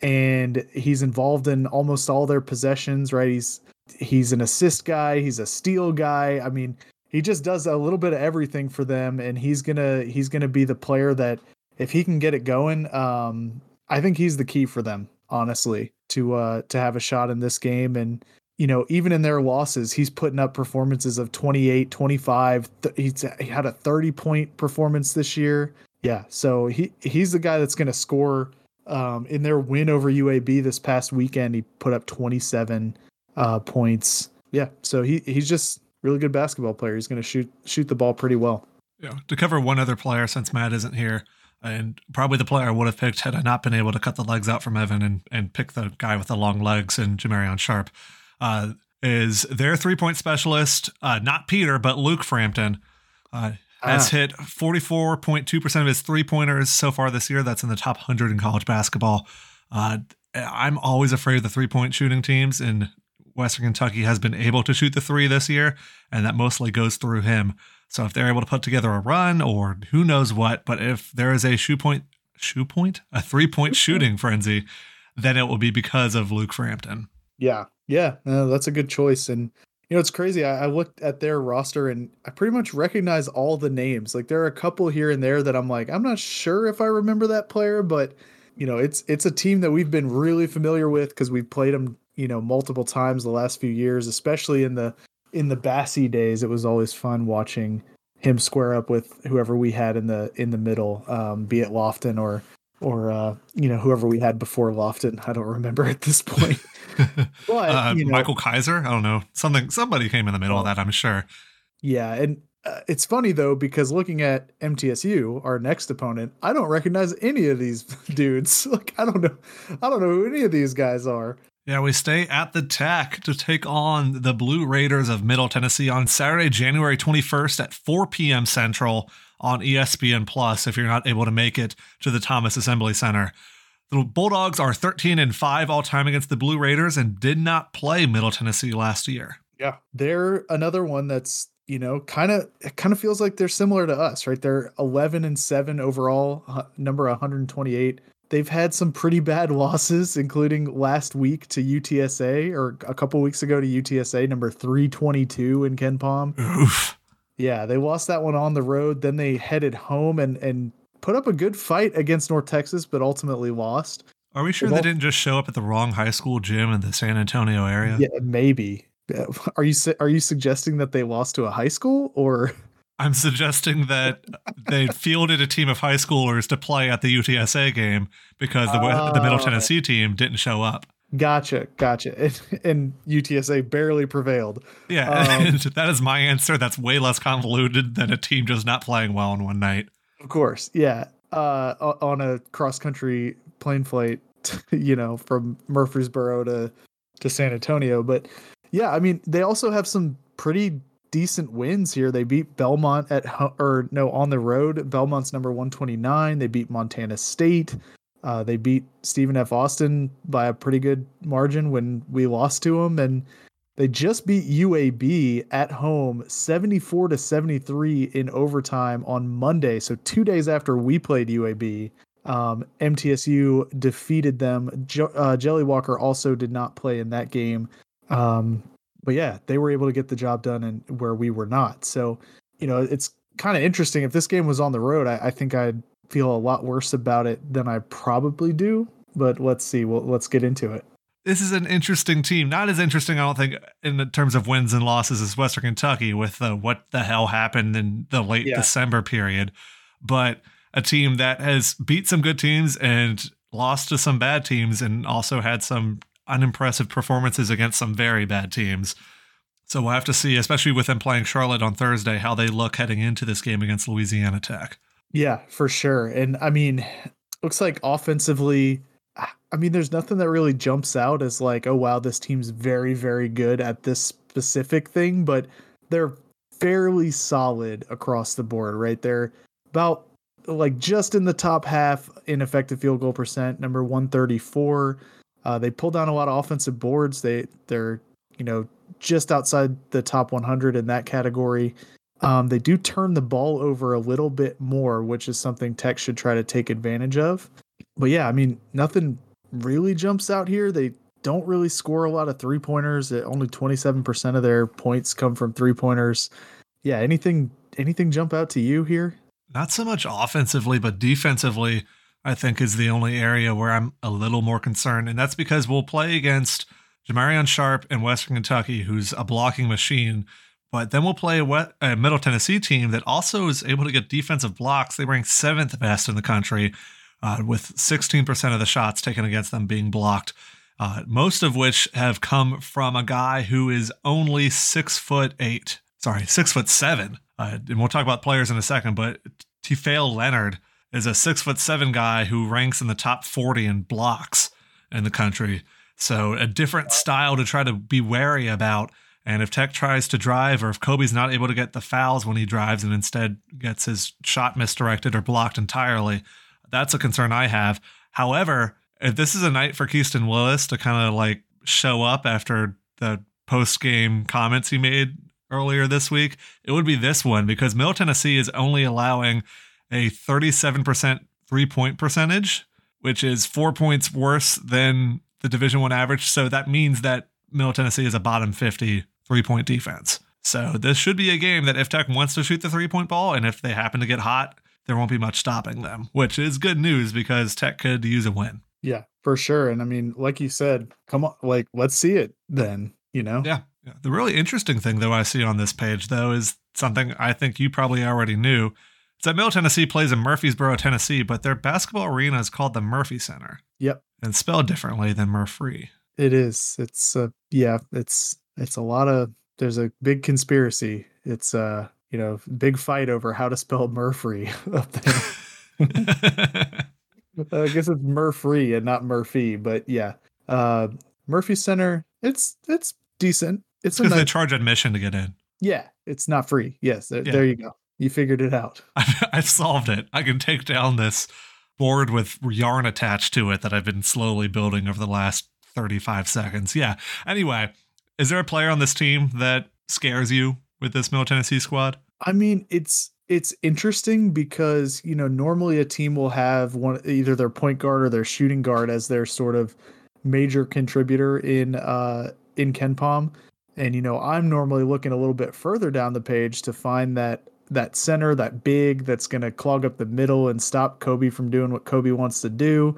and he's involved in almost all their possessions. Right? He's he's an assist guy. He's a steal guy. I mean, he just does a little bit of everything for them, and he's gonna he's gonna be the player that if he can get it going, um, I think he's the key for them, honestly, to uh to have a shot in this game. And you know, even in their losses, he's putting up performances of 28, 25. He's he had a 30 point performance this year. Yeah, so he he's the guy that's gonna score. Um, in their win over UAB this past weekend, he put up 27 uh, points. Yeah, so he he's just really good basketball player. He's going to shoot shoot the ball pretty well. Yeah. To cover one other player since Matt isn't here, and probably the player I would have picked had I not been able to cut the legs out from Evan and, and pick the guy with the long legs and Jamarion Sharp, uh, is their three point specialist, uh, not Peter, but Luke Frampton. Uh, has Ah. hit 44.2% of his three pointers so far this year. That's in the top 100 in college basketball. Uh, I'm always afraid of the three point shooting teams, and Western Kentucky has been able to shoot the three this year, and that mostly goes through him. So if they're able to put together a run or who knows what, but if there is a shoe point, shoe point, a three point shooting frenzy, then it will be because of Luke Frampton. Yeah, yeah, no, that's a good choice. And you know, it's crazy. I, I looked at their roster and I pretty much recognize all the names. Like there are a couple here and there that I'm like, I'm not sure if I remember that player, but you know, it's it's a team that we've been really familiar with because we've played them, you know, multiple times the last few years, especially in the in the Bassey days. It was always fun watching him square up with whoever we had in the in the middle, um, be it Lofton or or uh, you know whoever we had before Lofton. I don't remember at this point. But uh, you know, Michael Kaiser, I don't know, something somebody came in the middle of that, I'm sure. Yeah, and uh, it's funny though because looking at MTSU, our next opponent, I don't recognize any of these dudes. Like I don't know, I don't know who any of these guys are. Yeah, we stay at the Tech to take on the Blue Raiders of Middle Tennessee on Saturday, January 21st at 4 p.m. Central on ESPN Plus. If you're not able to make it to the Thomas Assembly Center, the Bulldogs are 13 and 5 all time against the Blue Raiders and did not play Middle Tennessee last year. Yeah, they're another one that's you know kind of it kind of feels like they're similar to us, right? They're 11 and seven overall, uh, number 128. They've had some pretty bad losses, including last week to UTSA or a couple weeks ago to UTSA, number 322 in KenPom. Oof. Yeah, they lost that one on the road. Then they headed home and and put up a good fight against North Texas, but ultimately lost. Are we sure Well- they didn't just show up at the wrong high school gym in the San Antonio area? Yeah, maybe. Uh, are you are you suggesting that they lost to a high school or? I'm suggesting that they fielded a team of high schoolers to play at the UTSA game because the, the Middle Oh. Tennessee team didn't show up. Gotcha, gotcha. And, and UTSA barely prevailed. Yeah, Um, that is my answer. That's way less convoluted than a team just not playing well in one night. Of course, yeah. Uh, on a cross country plane flight, you know, from Murfreesboro to to San Antonio. But yeah, I mean, they also have some pretty decent wins here. They beat Belmont at or no on the road. Belmont's number one twenty nine. They beat Montana State. Uh, they beat Stephen F. Austin by a pretty good margin when we lost to them, and they just beat UAB at home 74 to 73 in overtime on Monday. So, two days after we played UAB, um, MTSU defeated them. Jo- uh, Jelly Walker also did not play in that game. Um, but yeah, they were able to get the job done and where we were not. So, you know, it's kind of interesting. If this game was on the road, I, I think I'd feel a lot worse about it than I probably do. But let's see. Well, let's get into it. This is an interesting team. Not as interesting, I don't think, in terms of wins and losses as Western Kentucky with the what the hell happened in the late Yeah. December period, but a team that has beat some good teams and lost to some bad teams and also had some unimpressive performances against some very bad teams. So we'll have to see, especially with them playing Charlotte on Thursday, how they look heading into this game against Louisiana Tech. Yeah, for sure. And I mean, looks like offensively, I mean, there's nothing that really jumps out as like, oh wow, this team's very, very good at this specific thing, but they're fairly solid across the board, right? They're about like just in the top half in effective field goal percent, number 134. Uh, they pull down a lot of offensive boards. They they're you know just outside the top 100 in that category. Um, they do turn the ball over a little bit more, which is something Tech should try to take advantage of. But yeah, I mean, nothing really jumps out here. They don't really score a lot of three pointers. Only 27% of their points come from three pointers. Yeah, anything anything jump out to you here? Not so much offensively, but defensively, I think is the only area where I'm a little more concerned. And that's because we'll play against Jamarion Sharp and Western Kentucky, who's a blocking machine. But then we'll play a, Middle Tennessee team that also is able to get defensive blocks. They rank seventh best in the country, uh, with 16% of the shots taken against them being blocked. Uh, most of which have come from a guy who is only six foot eight. Sorry, six foot seven. Uh, and we'll talk about players in a second, but Teafale Lenard is a six foot seven guy who ranks in the top 40 in blocks in the country. So a different style to try to be wary about. And if Tech tries to drive, or if Cobe's not able to get the fouls when he drives and instead gets his shot misdirected or blocked entirely, that's a concern I have. However, if this is a night for Keaston Willis to kind of like show up after the post game comments he made earlier this week, it would be this one because Middle Tennessee is only allowing a 37% three point percentage, which is four points worse than the Division One average. So that means that Middle Tennessee is a bottom 50 three point defense. So this should be a game that if Tech wants to shoot the three point ball and if they happen to get hot, there won't be much stopping them, which is good news because Tech could use a win. Yeah, for sure. And I mean, like you said, come on, like let's see it then. You know? Yeah. yeah. The really interesting thing, though, I see on this page, though, is something I think you probably already knew. That Middle Tennessee plays in Murfreesboro, Tennessee, but their basketball arena is called the Murphy Center. Yep. And spelled differently than Murphy. It is. It's uh yeah, it's it's a lot of there's a big conspiracy. It's uh, you know, big fight over how to spell Murphy up there. I guess it's Murphy and not Murphy, but yeah. Uh Murphy Center, it's it's decent. It's a Because they charge admission to get in. yeah, it's not free. Yes, there, Yeah. there you go. You figured it out. I, I solved it. I can take down this board with yarn attached to it that I've been slowly building over the last 35 seconds. Yeah. Anyway, is there a player on this team that scares you with this Middle Tennessee squad? I mean, it's it's interesting because you know normally a team will have one either their point guard or their shooting guard as their sort of major contributor in uh in KenPom. And you know, I'm normally looking a little bit further down the page to find that that center, that big that's going to clog up the middle and stop Cobe from doing what Cobe wants to do.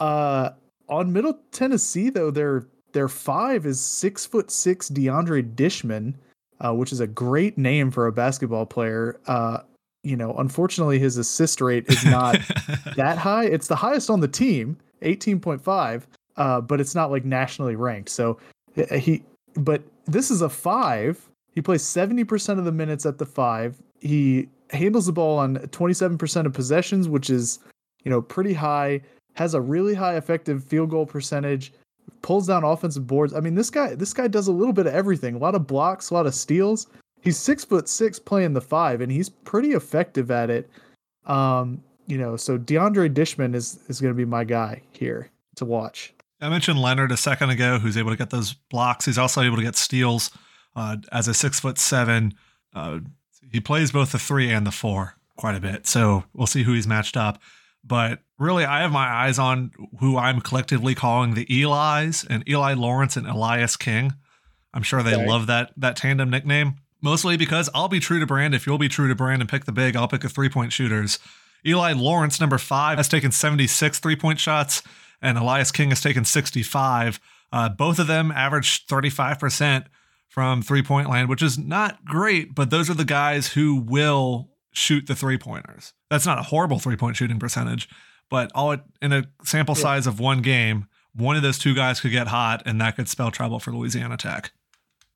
Uh on Middle Tennessee though, their their five is six foot six DeAndre Dishman, uh, which is a great name for a basketball player. Uh, you know, unfortunately, his assist rate is not that high. It's the highest on the team, eighteen point five, uh, but it's not like nationally ranked. So uh, he, but this is a five. He plays seventy percent of the minutes at the five. He handles the ball on twenty seven percent of possessions, which is you know pretty high. Has a really high effective field goal percentage. Pulls down offensive boards. I mean, this guy this guy does a little bit of everything. A lot of blocks, a lot of steals he's six foot six playing the five, and he's pretty effective at it. Um, you know, so DeAndre Dishman is is going to be my guy here to watch. I mentioned Lenard a second ago, who's able to get those blocks. He's also able to get steals uh, as a six foot seven. Uh, he plays both the three and the four quite a bit, so we'll see who he's matched up. But really, I have my eyes on who I'm collectively calling the Eli's and Eli Lawrence and Elias King. I'm sure they love that that tandem nickname mostly because I'll be true to brand. If you'll be true to brand and pick the big, I'll pick the three point shooters. Eli Lawrence, number five, has taken 76 three point shots, and Elias King has taken 65. Uh, both of them averaged 35% from three point land, which is not great, but those are the guys who will shoot the three pointers. That's not a horrible three point shooting percentage, but all it, in a sample size of one game, one of those two guys could get hot, and that could spell trouble for Louisiana Tech.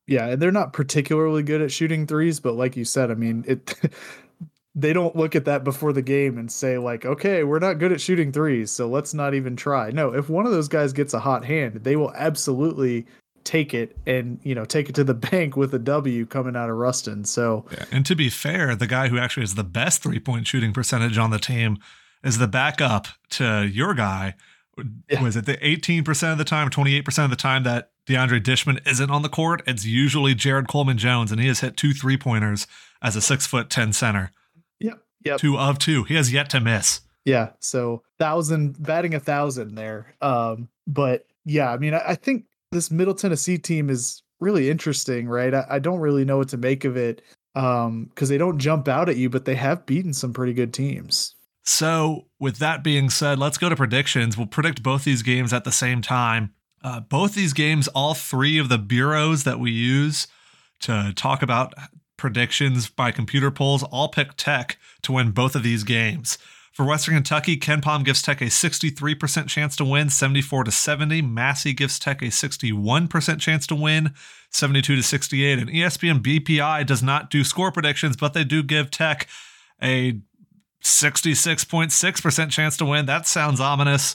Yeah, and they're not particularly good at shooting threes, but like you said, I mean, it they don't look at that before the game and say like, "Okay, we're not good at shooting threes, so let's not even try." No, if one of those guys gets a hot hand, they will absolutely take it and, you know, take it to the bank with a W coming out of Ruston. So, yeah. and to be fair, the guy who actually has the best three-point shooting percentage on the team is the backup to your guy. Yeah. Was it the 18% of the time, 28% of the time that DeAndre Dishman isn't on the court, it's usually Jared Coleman Jones, and he has hit two three pointers as a six foot ten center. Yep. Yep. Two of two. He has yet to miss. Yeah. So thousand batting a thousand there. Um, but yeah, I mean, I, I think this Middle Tennessee team is really interesting, right? I, I don't really know what to make of it. Um, because they don't jump out at you, but they have beaten some pretty good teams. So, with that being said, let's go to predictions. We'll predict both these games at the same time. Uh, both these games, all three of the bureaus that we use to talk about predictions by computer polls, all pick Tech to win both of these games. For Western Kentucky, KenPom gives Tech a 63% chance to win, 74 to 70. Massey gives Tech a 61% chance to win, 72 to 68. And ESPN BPI does not do score predictions, but they do give Tech a 66.6% chance to win. That sounds ominous.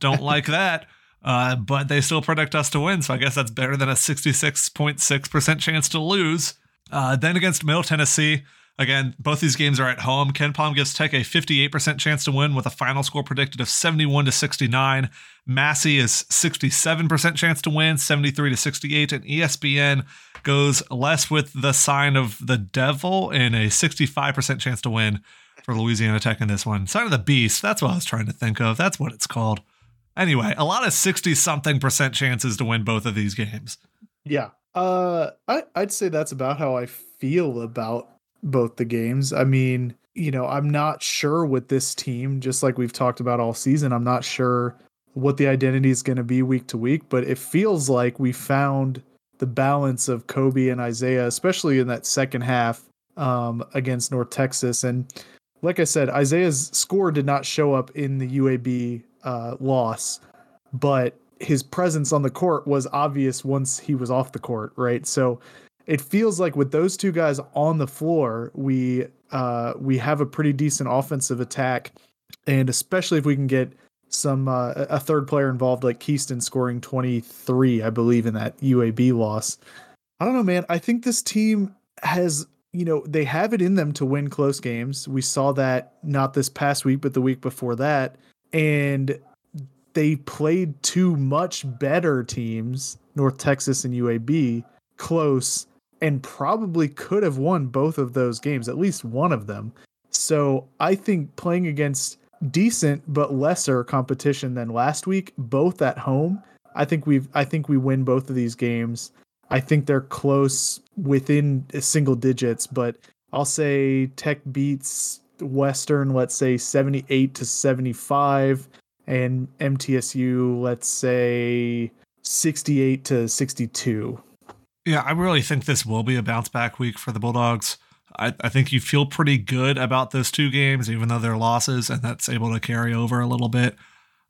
Don't like that. Uh, but they still predict us to win. So I guess that's better than a 66.6% chance to lose. Uh, then against Middle Tennessee, again, both these games are at home. KenPom gives Tech a 58% chance to win with a final score predicted of 71 to 69. Massey is 67% chance to win, 73 to 68. And ESPN goes less with the sign of the devil and a 65% chance to win for Louisiana Tech in this one. Sign of the beast. That's what I was trying to think of. That's what it's called. Anyway, a lot of 60 something percent chances to win both of these games. Yeah. Uh I I'd say that's about how I feel about both the games. I mean, you know, I'm not sure with this team just like we've talked about all season. I'm not sure what the identity is going to be week to week, but it feels like we found the balance of Cobe and Isaiah, especially in that second half um, against North Texas. And like I said, Isaiah's score did not show up in the UAB uh, loss, but his presence on the court was obvious once he was off the court, right? So it feels like with those two guys on the floor, we uh, we have a pretty decent offensive attack, and especially if we can get some uh, a third player involved, like Keaston scoring 23, I believe, in that UAB loss. I don't know, man. I think this team has you know, they have it in them to win close games. We saw that not this past week, but the week before that. And they played two much better teams, North Texas and UAB, close, and probably could have won both of those games, at least one of them. So I think playing against decent but lesser competition than last week, both at home, I think we've I think we win both of these games. I think they're close within single digits, but I'll say Tech beats Western, let's say 78 to 75, and MTSU, let's say 68 to 62. Yeah, I really think this will be a bounce back week for the Bulldogs. I, I think you feel pretty good about those two games, even though they're losses, and that's able to carry over a little bit.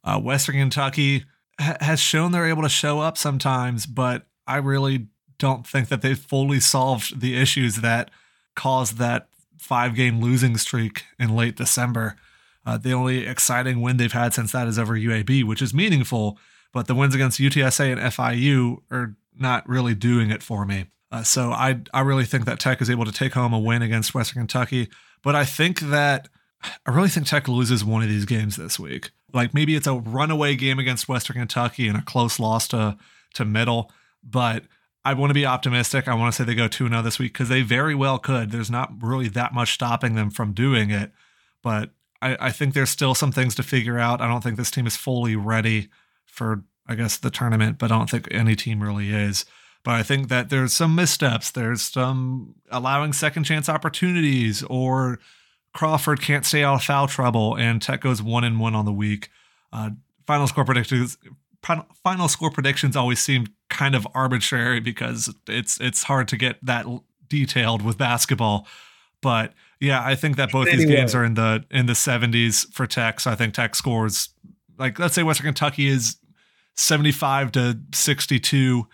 Uh, Western Kentucky ha- has shown they're able to show up sometimes, but I really don't think that they've fully solved the issues that caused that five game losing streak in late December. Uh, the only exciting win they've had since that is over UAB, which is meaningful, but the wins against UTSA and FIU are not really doing it for me. Uh, so I I really think that Tech is able to take home a win against Western Kentucky, but I think that I really think Tech loses one of these games this week. Like maybe it's a runaway game against Western Kentucky and a close loss to to Middle, but I want to be optimistic. I want to say they go 2 0 this week because they very well could. There's not really that much stopping them from doing it. But I, I, think there's still some things to figure out. I don't think this team is fully ready for, I guess, the tournament, but I don't think any team really is. But I think that there's some missteps. There's some allowing second chance opportunities, or Crawford can't stay out of foul trouble, and Tech goes one and one on the week. Uh, final score predictions. Final score predictions always seem kind of arbitrary because it's it's hard to get that detailed with basketball. But yeah, I think that both anyway. these games are in the in the 70s for Tech. So I think Tech scores like let's say Western Kentucky is 75 to 62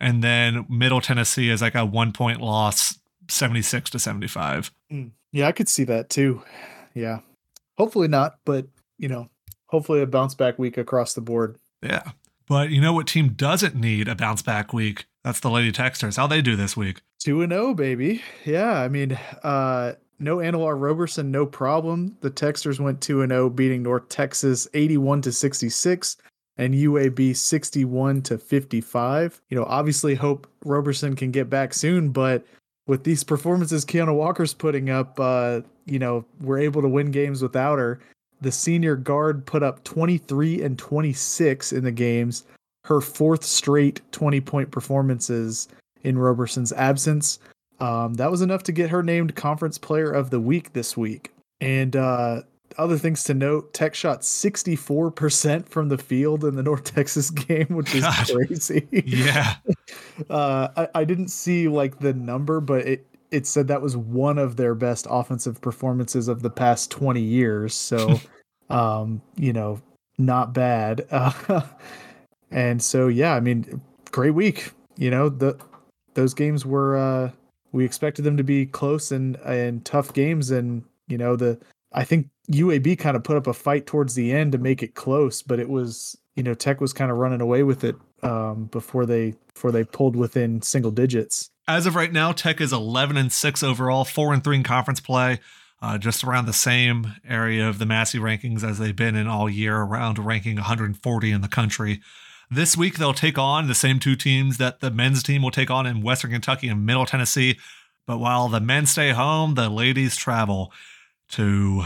and then Middle Tennessee is like a 1 point loss 76 to 75. Mm. Yeah, I could see that too. Yeah. Hopefully not, but you know, hopefully a bounce back week across the board. Yeah. But you know what team doesn't need a bounce back week? That's the Lady Techsters. How they do this week? 2 and 0, baby. Yeah, I mean, uh no Anna Larr Roberson, no problem. The Techsters went 2 and 0 beating North Texas 81 to 66 and UAB 61 to 55. You know, obviously hope Roberson can get back soon, but with these performances Keiunna Walker's putting up, uh, you know, we're able to win games without her. The senior guard put up 23 and 26 in the games, her fourth straight 20 point performances in Roberson's absence. Um, that was enough to get her named Conference Player of the Week this week. And uh, other things to note Tech shot 64% from the field in the North Texas game, which is God. crazy. Yeah. uh, I, I didn't see like the number, but it, it said that was one of their best offensive performances of the past 20 years. So um, you know, not bad. Uh, and so yeah, I mean, great week. You know, the those games were uh, we expected them to be close and and tough games, and you know the I think UAB kind of put up a fight towards the end to make it close, but it was you know Tech was kind of running away with it um, before they before they pulled within single digits. As of right now, Tech is 11 and six overall, four and three in conference play uh, just around the same area of the Massey rankings as they've been in all year, around ranking 140 in the country. This week, they'll take on the same two teams that the men's team will take on in Western Kentucky and Middle Tennessee. But while the men stay home, the ladies travel to,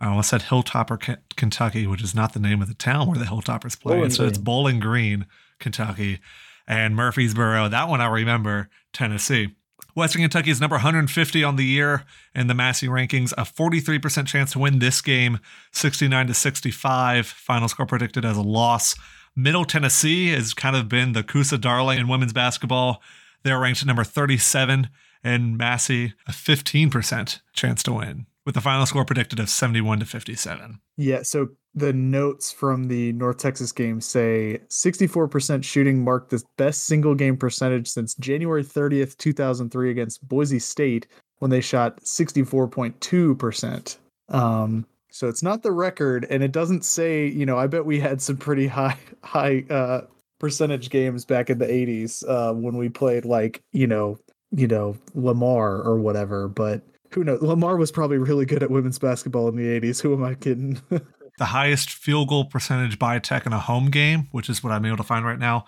Uh, I almost said Hilltopper, Kentucky, which is not the name of the town where the Hilltoppers play. Bowling so Green. it's Bowling Green, Kentucky, and Murfreesboro. That one I remember, Tennessee. Western Kentucky is number 150 on the year in the Massey rankings, a 43% chance to win this game, 69 to 65. Final score predicted as a loss. Middle Tennessee has kind of been the C-USA darling in women's basketball. They're ranked number 37, and Massey a 15% chance to win, with the final score predicted of 71 to 57. Yeah, so the notes from the North Texas game say 64% shooting marked the best single game percentage since January 30th, 2003 against Boise State when they shot 64.2%. Um, so it's not the record and it doesn't say, you know, I bet we had some pretty high high uh percentage games back in the 80s uh when we played like, you know, you know, Lamar or whatever, but who knows? Lamar was probably really good at women's basketball in the 80s. Who am I kidding? the highest field goal percentage by Tech in a home game, which is what I'm able to find right now.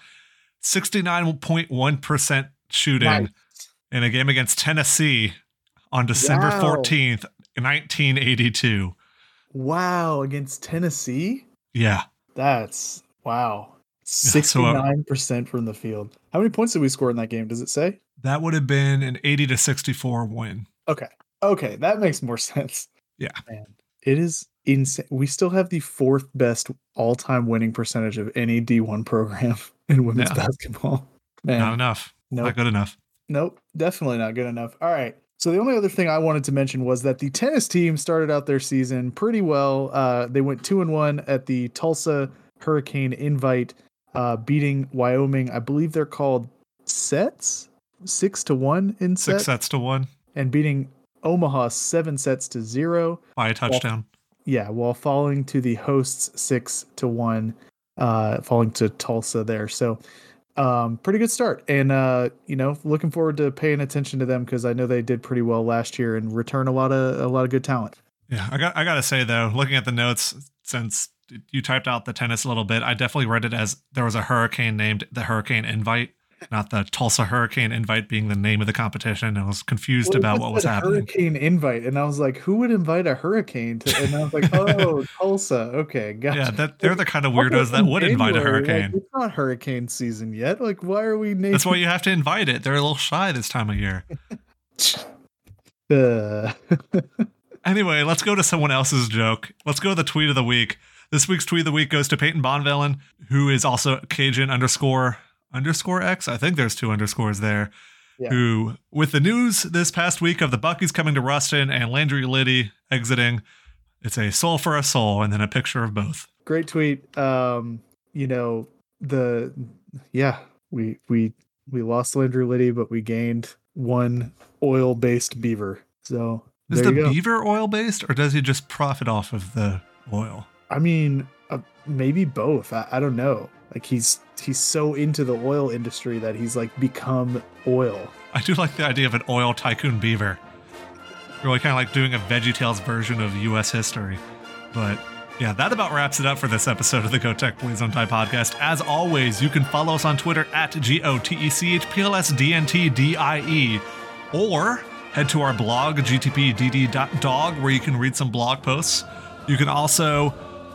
69.1% shooting nice. in a game against Tennessee on December wow. 14th, 1982. Wow, against Tennessee? Yeah. That's wow. Uh, sixty-nine percent from the field. How many points did we score in that game? Does it say? That would have been an 80 to 64 win. Okay. Okay, that makes more sense. Yeah. Man, it is insane. We still have the fourth best all-time winning percentage of any D1 program in women's Yeah. basketball. Man, Not enough. nope. Not good enough. Nope, definitely not good enough. All right. So the only other thing I wanted to mention was that the tennis team started out their season pretty well. Uh, they went two and one at the Tulsa Hurricane Invite, uh, beating Wyoming. I believe they're called sets, six to one in set, Six sets to one and beating Omaha seven sets to zero. by a touchdown. Yeah, while falling to the hosts six to one, uh, falling to Tulsa there. So, um, pretty good start, and uh, you know, looking forward to paying attention to them because I know they did pretty well last year and return a lot of a lot of good talent. Yeah, I got I gotta say though, looking at the notes since you typed out the tennis a little bit, I definitely read it as there was a hurricane named the Hurricane Invite, not the Tulsa Hurricane Invite being the name of the competition. I was confused it about what was happening. Hurricane invite, and I was like, who would invite a hurricane to? And I was like, oh, Tulsa. Okay, gotcha. Yeah, that they're the kind of weirdos that would invite a January, like, hurricane. it's not hurricane season yet. Like, why are we naming? That's why you have to invite it. They're a little shy this time of year. Uh, Anyway, let's go to someone else's joke. Let's go to the tweet of the week. This week's tweet of the week goes to Peyton Bonvillain, who is also Cajun underscore underscore X. I think there's two underscores there. Yeah. Who, with the news this past week of the Buc-ee's coming to Ruston and Landry Liddy exiting, it's a soul for a soul, and then a picture of both. great tweet. Um, you know the yeah we we we lost Landry Liddy, but we gained one oil based beaver. So Is there the you go. beaver oil based, or does he just profit off of the oil? I mean, uh, maybe both. I, I don't know. Like he's he's so into the oil industry that he's like become oil. I do like the idea of an oil tycoon beaver. Really kind of like doing a VeggieTales version of U.S. history. But yeah, that about wraps it up for this episode of the Go Tech Please Die podcast. As always, you can follow us on Twitter at G O T E C H P L S D N T D I E or head to our blog, gtpdd.dog, where you can read some blog posts. You can also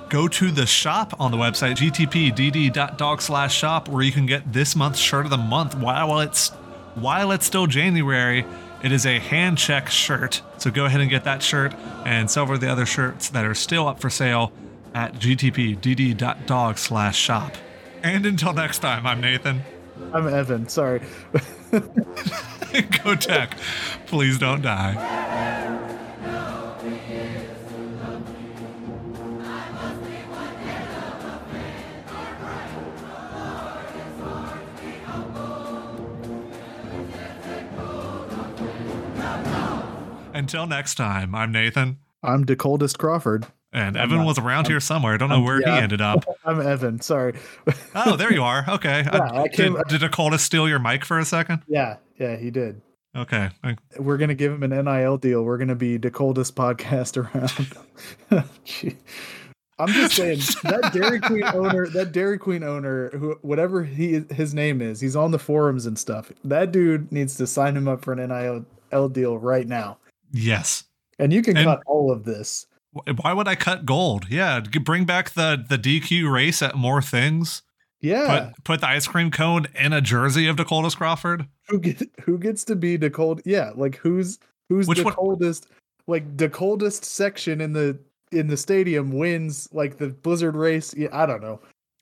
go to the shop on the website, gtpdd.dog slash shop, where you can get this month's shirt of the month while it's while it's still January. It is a hand check shirt. So go ahead and get that shirt and several of the other shirts that are still up for sale at gtpdd.dog slash shop. And until next time, I'm Nathan. I'm Evan. Sorry. Go Tech. Please don't die. Until next time, I'm Nathan. I'm Decoldest Crawford. And I'm Evan not- was around here somewhere. I don't know I'm- where yeah. he ended up. I'm Evan. Sorry. Oh, there you are. Okay. Yeah, I did, came- did Dakota steal your mic for a second? yeah, yeah, he did. Okay. I- We're gonna give him an NIL deal. We're gonna be the coldest podcast around. I'm just saying that Dairy Queen owner, that Dairy Queen owner, who whatever he his name is, he's on the forums and stuff. That dude needs to sign him up for an NIL deal right now. Yes. And you can And- cut all of this. Why would I cut gold? Yeah, bring back the the DQ race at more things. Yeah. Put put the ice cream cone in a jersey of Decoldest Crawford. who get who gets to be the cold? Yeah, like who's who's Which the one- coldest? Like the coldest section in the in the stadium wins like the Blizzard race. Yeah, I don't know.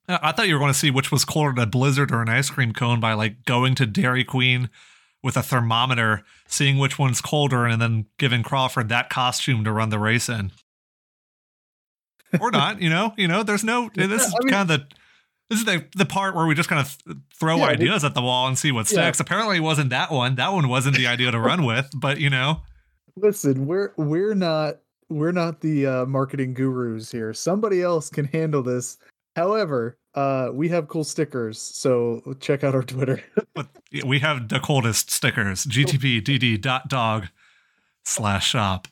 I thought you were going to see which was colder, a blizzard or an ice cream cone, by like going to Dairy Queen with a thermometer, seeing which one's colder, and then giving Crawford that costume to run the race in. or not, you know, you know. There's no. This is I mean- kind of the. This is the the part where we just kind of th- throw Yeah, ideas at the wall and see what Yeah. sticks. Apparently, it wasn't that one. That one wasn't the idea to run with, but you know. Listen, we're we're not we're not the uh, marketing gurus here. Somebody else can handle this. However, uh, we have cool stickers, so check out our Twitter. We have the coldest stickers. GTP dot dog slash shop.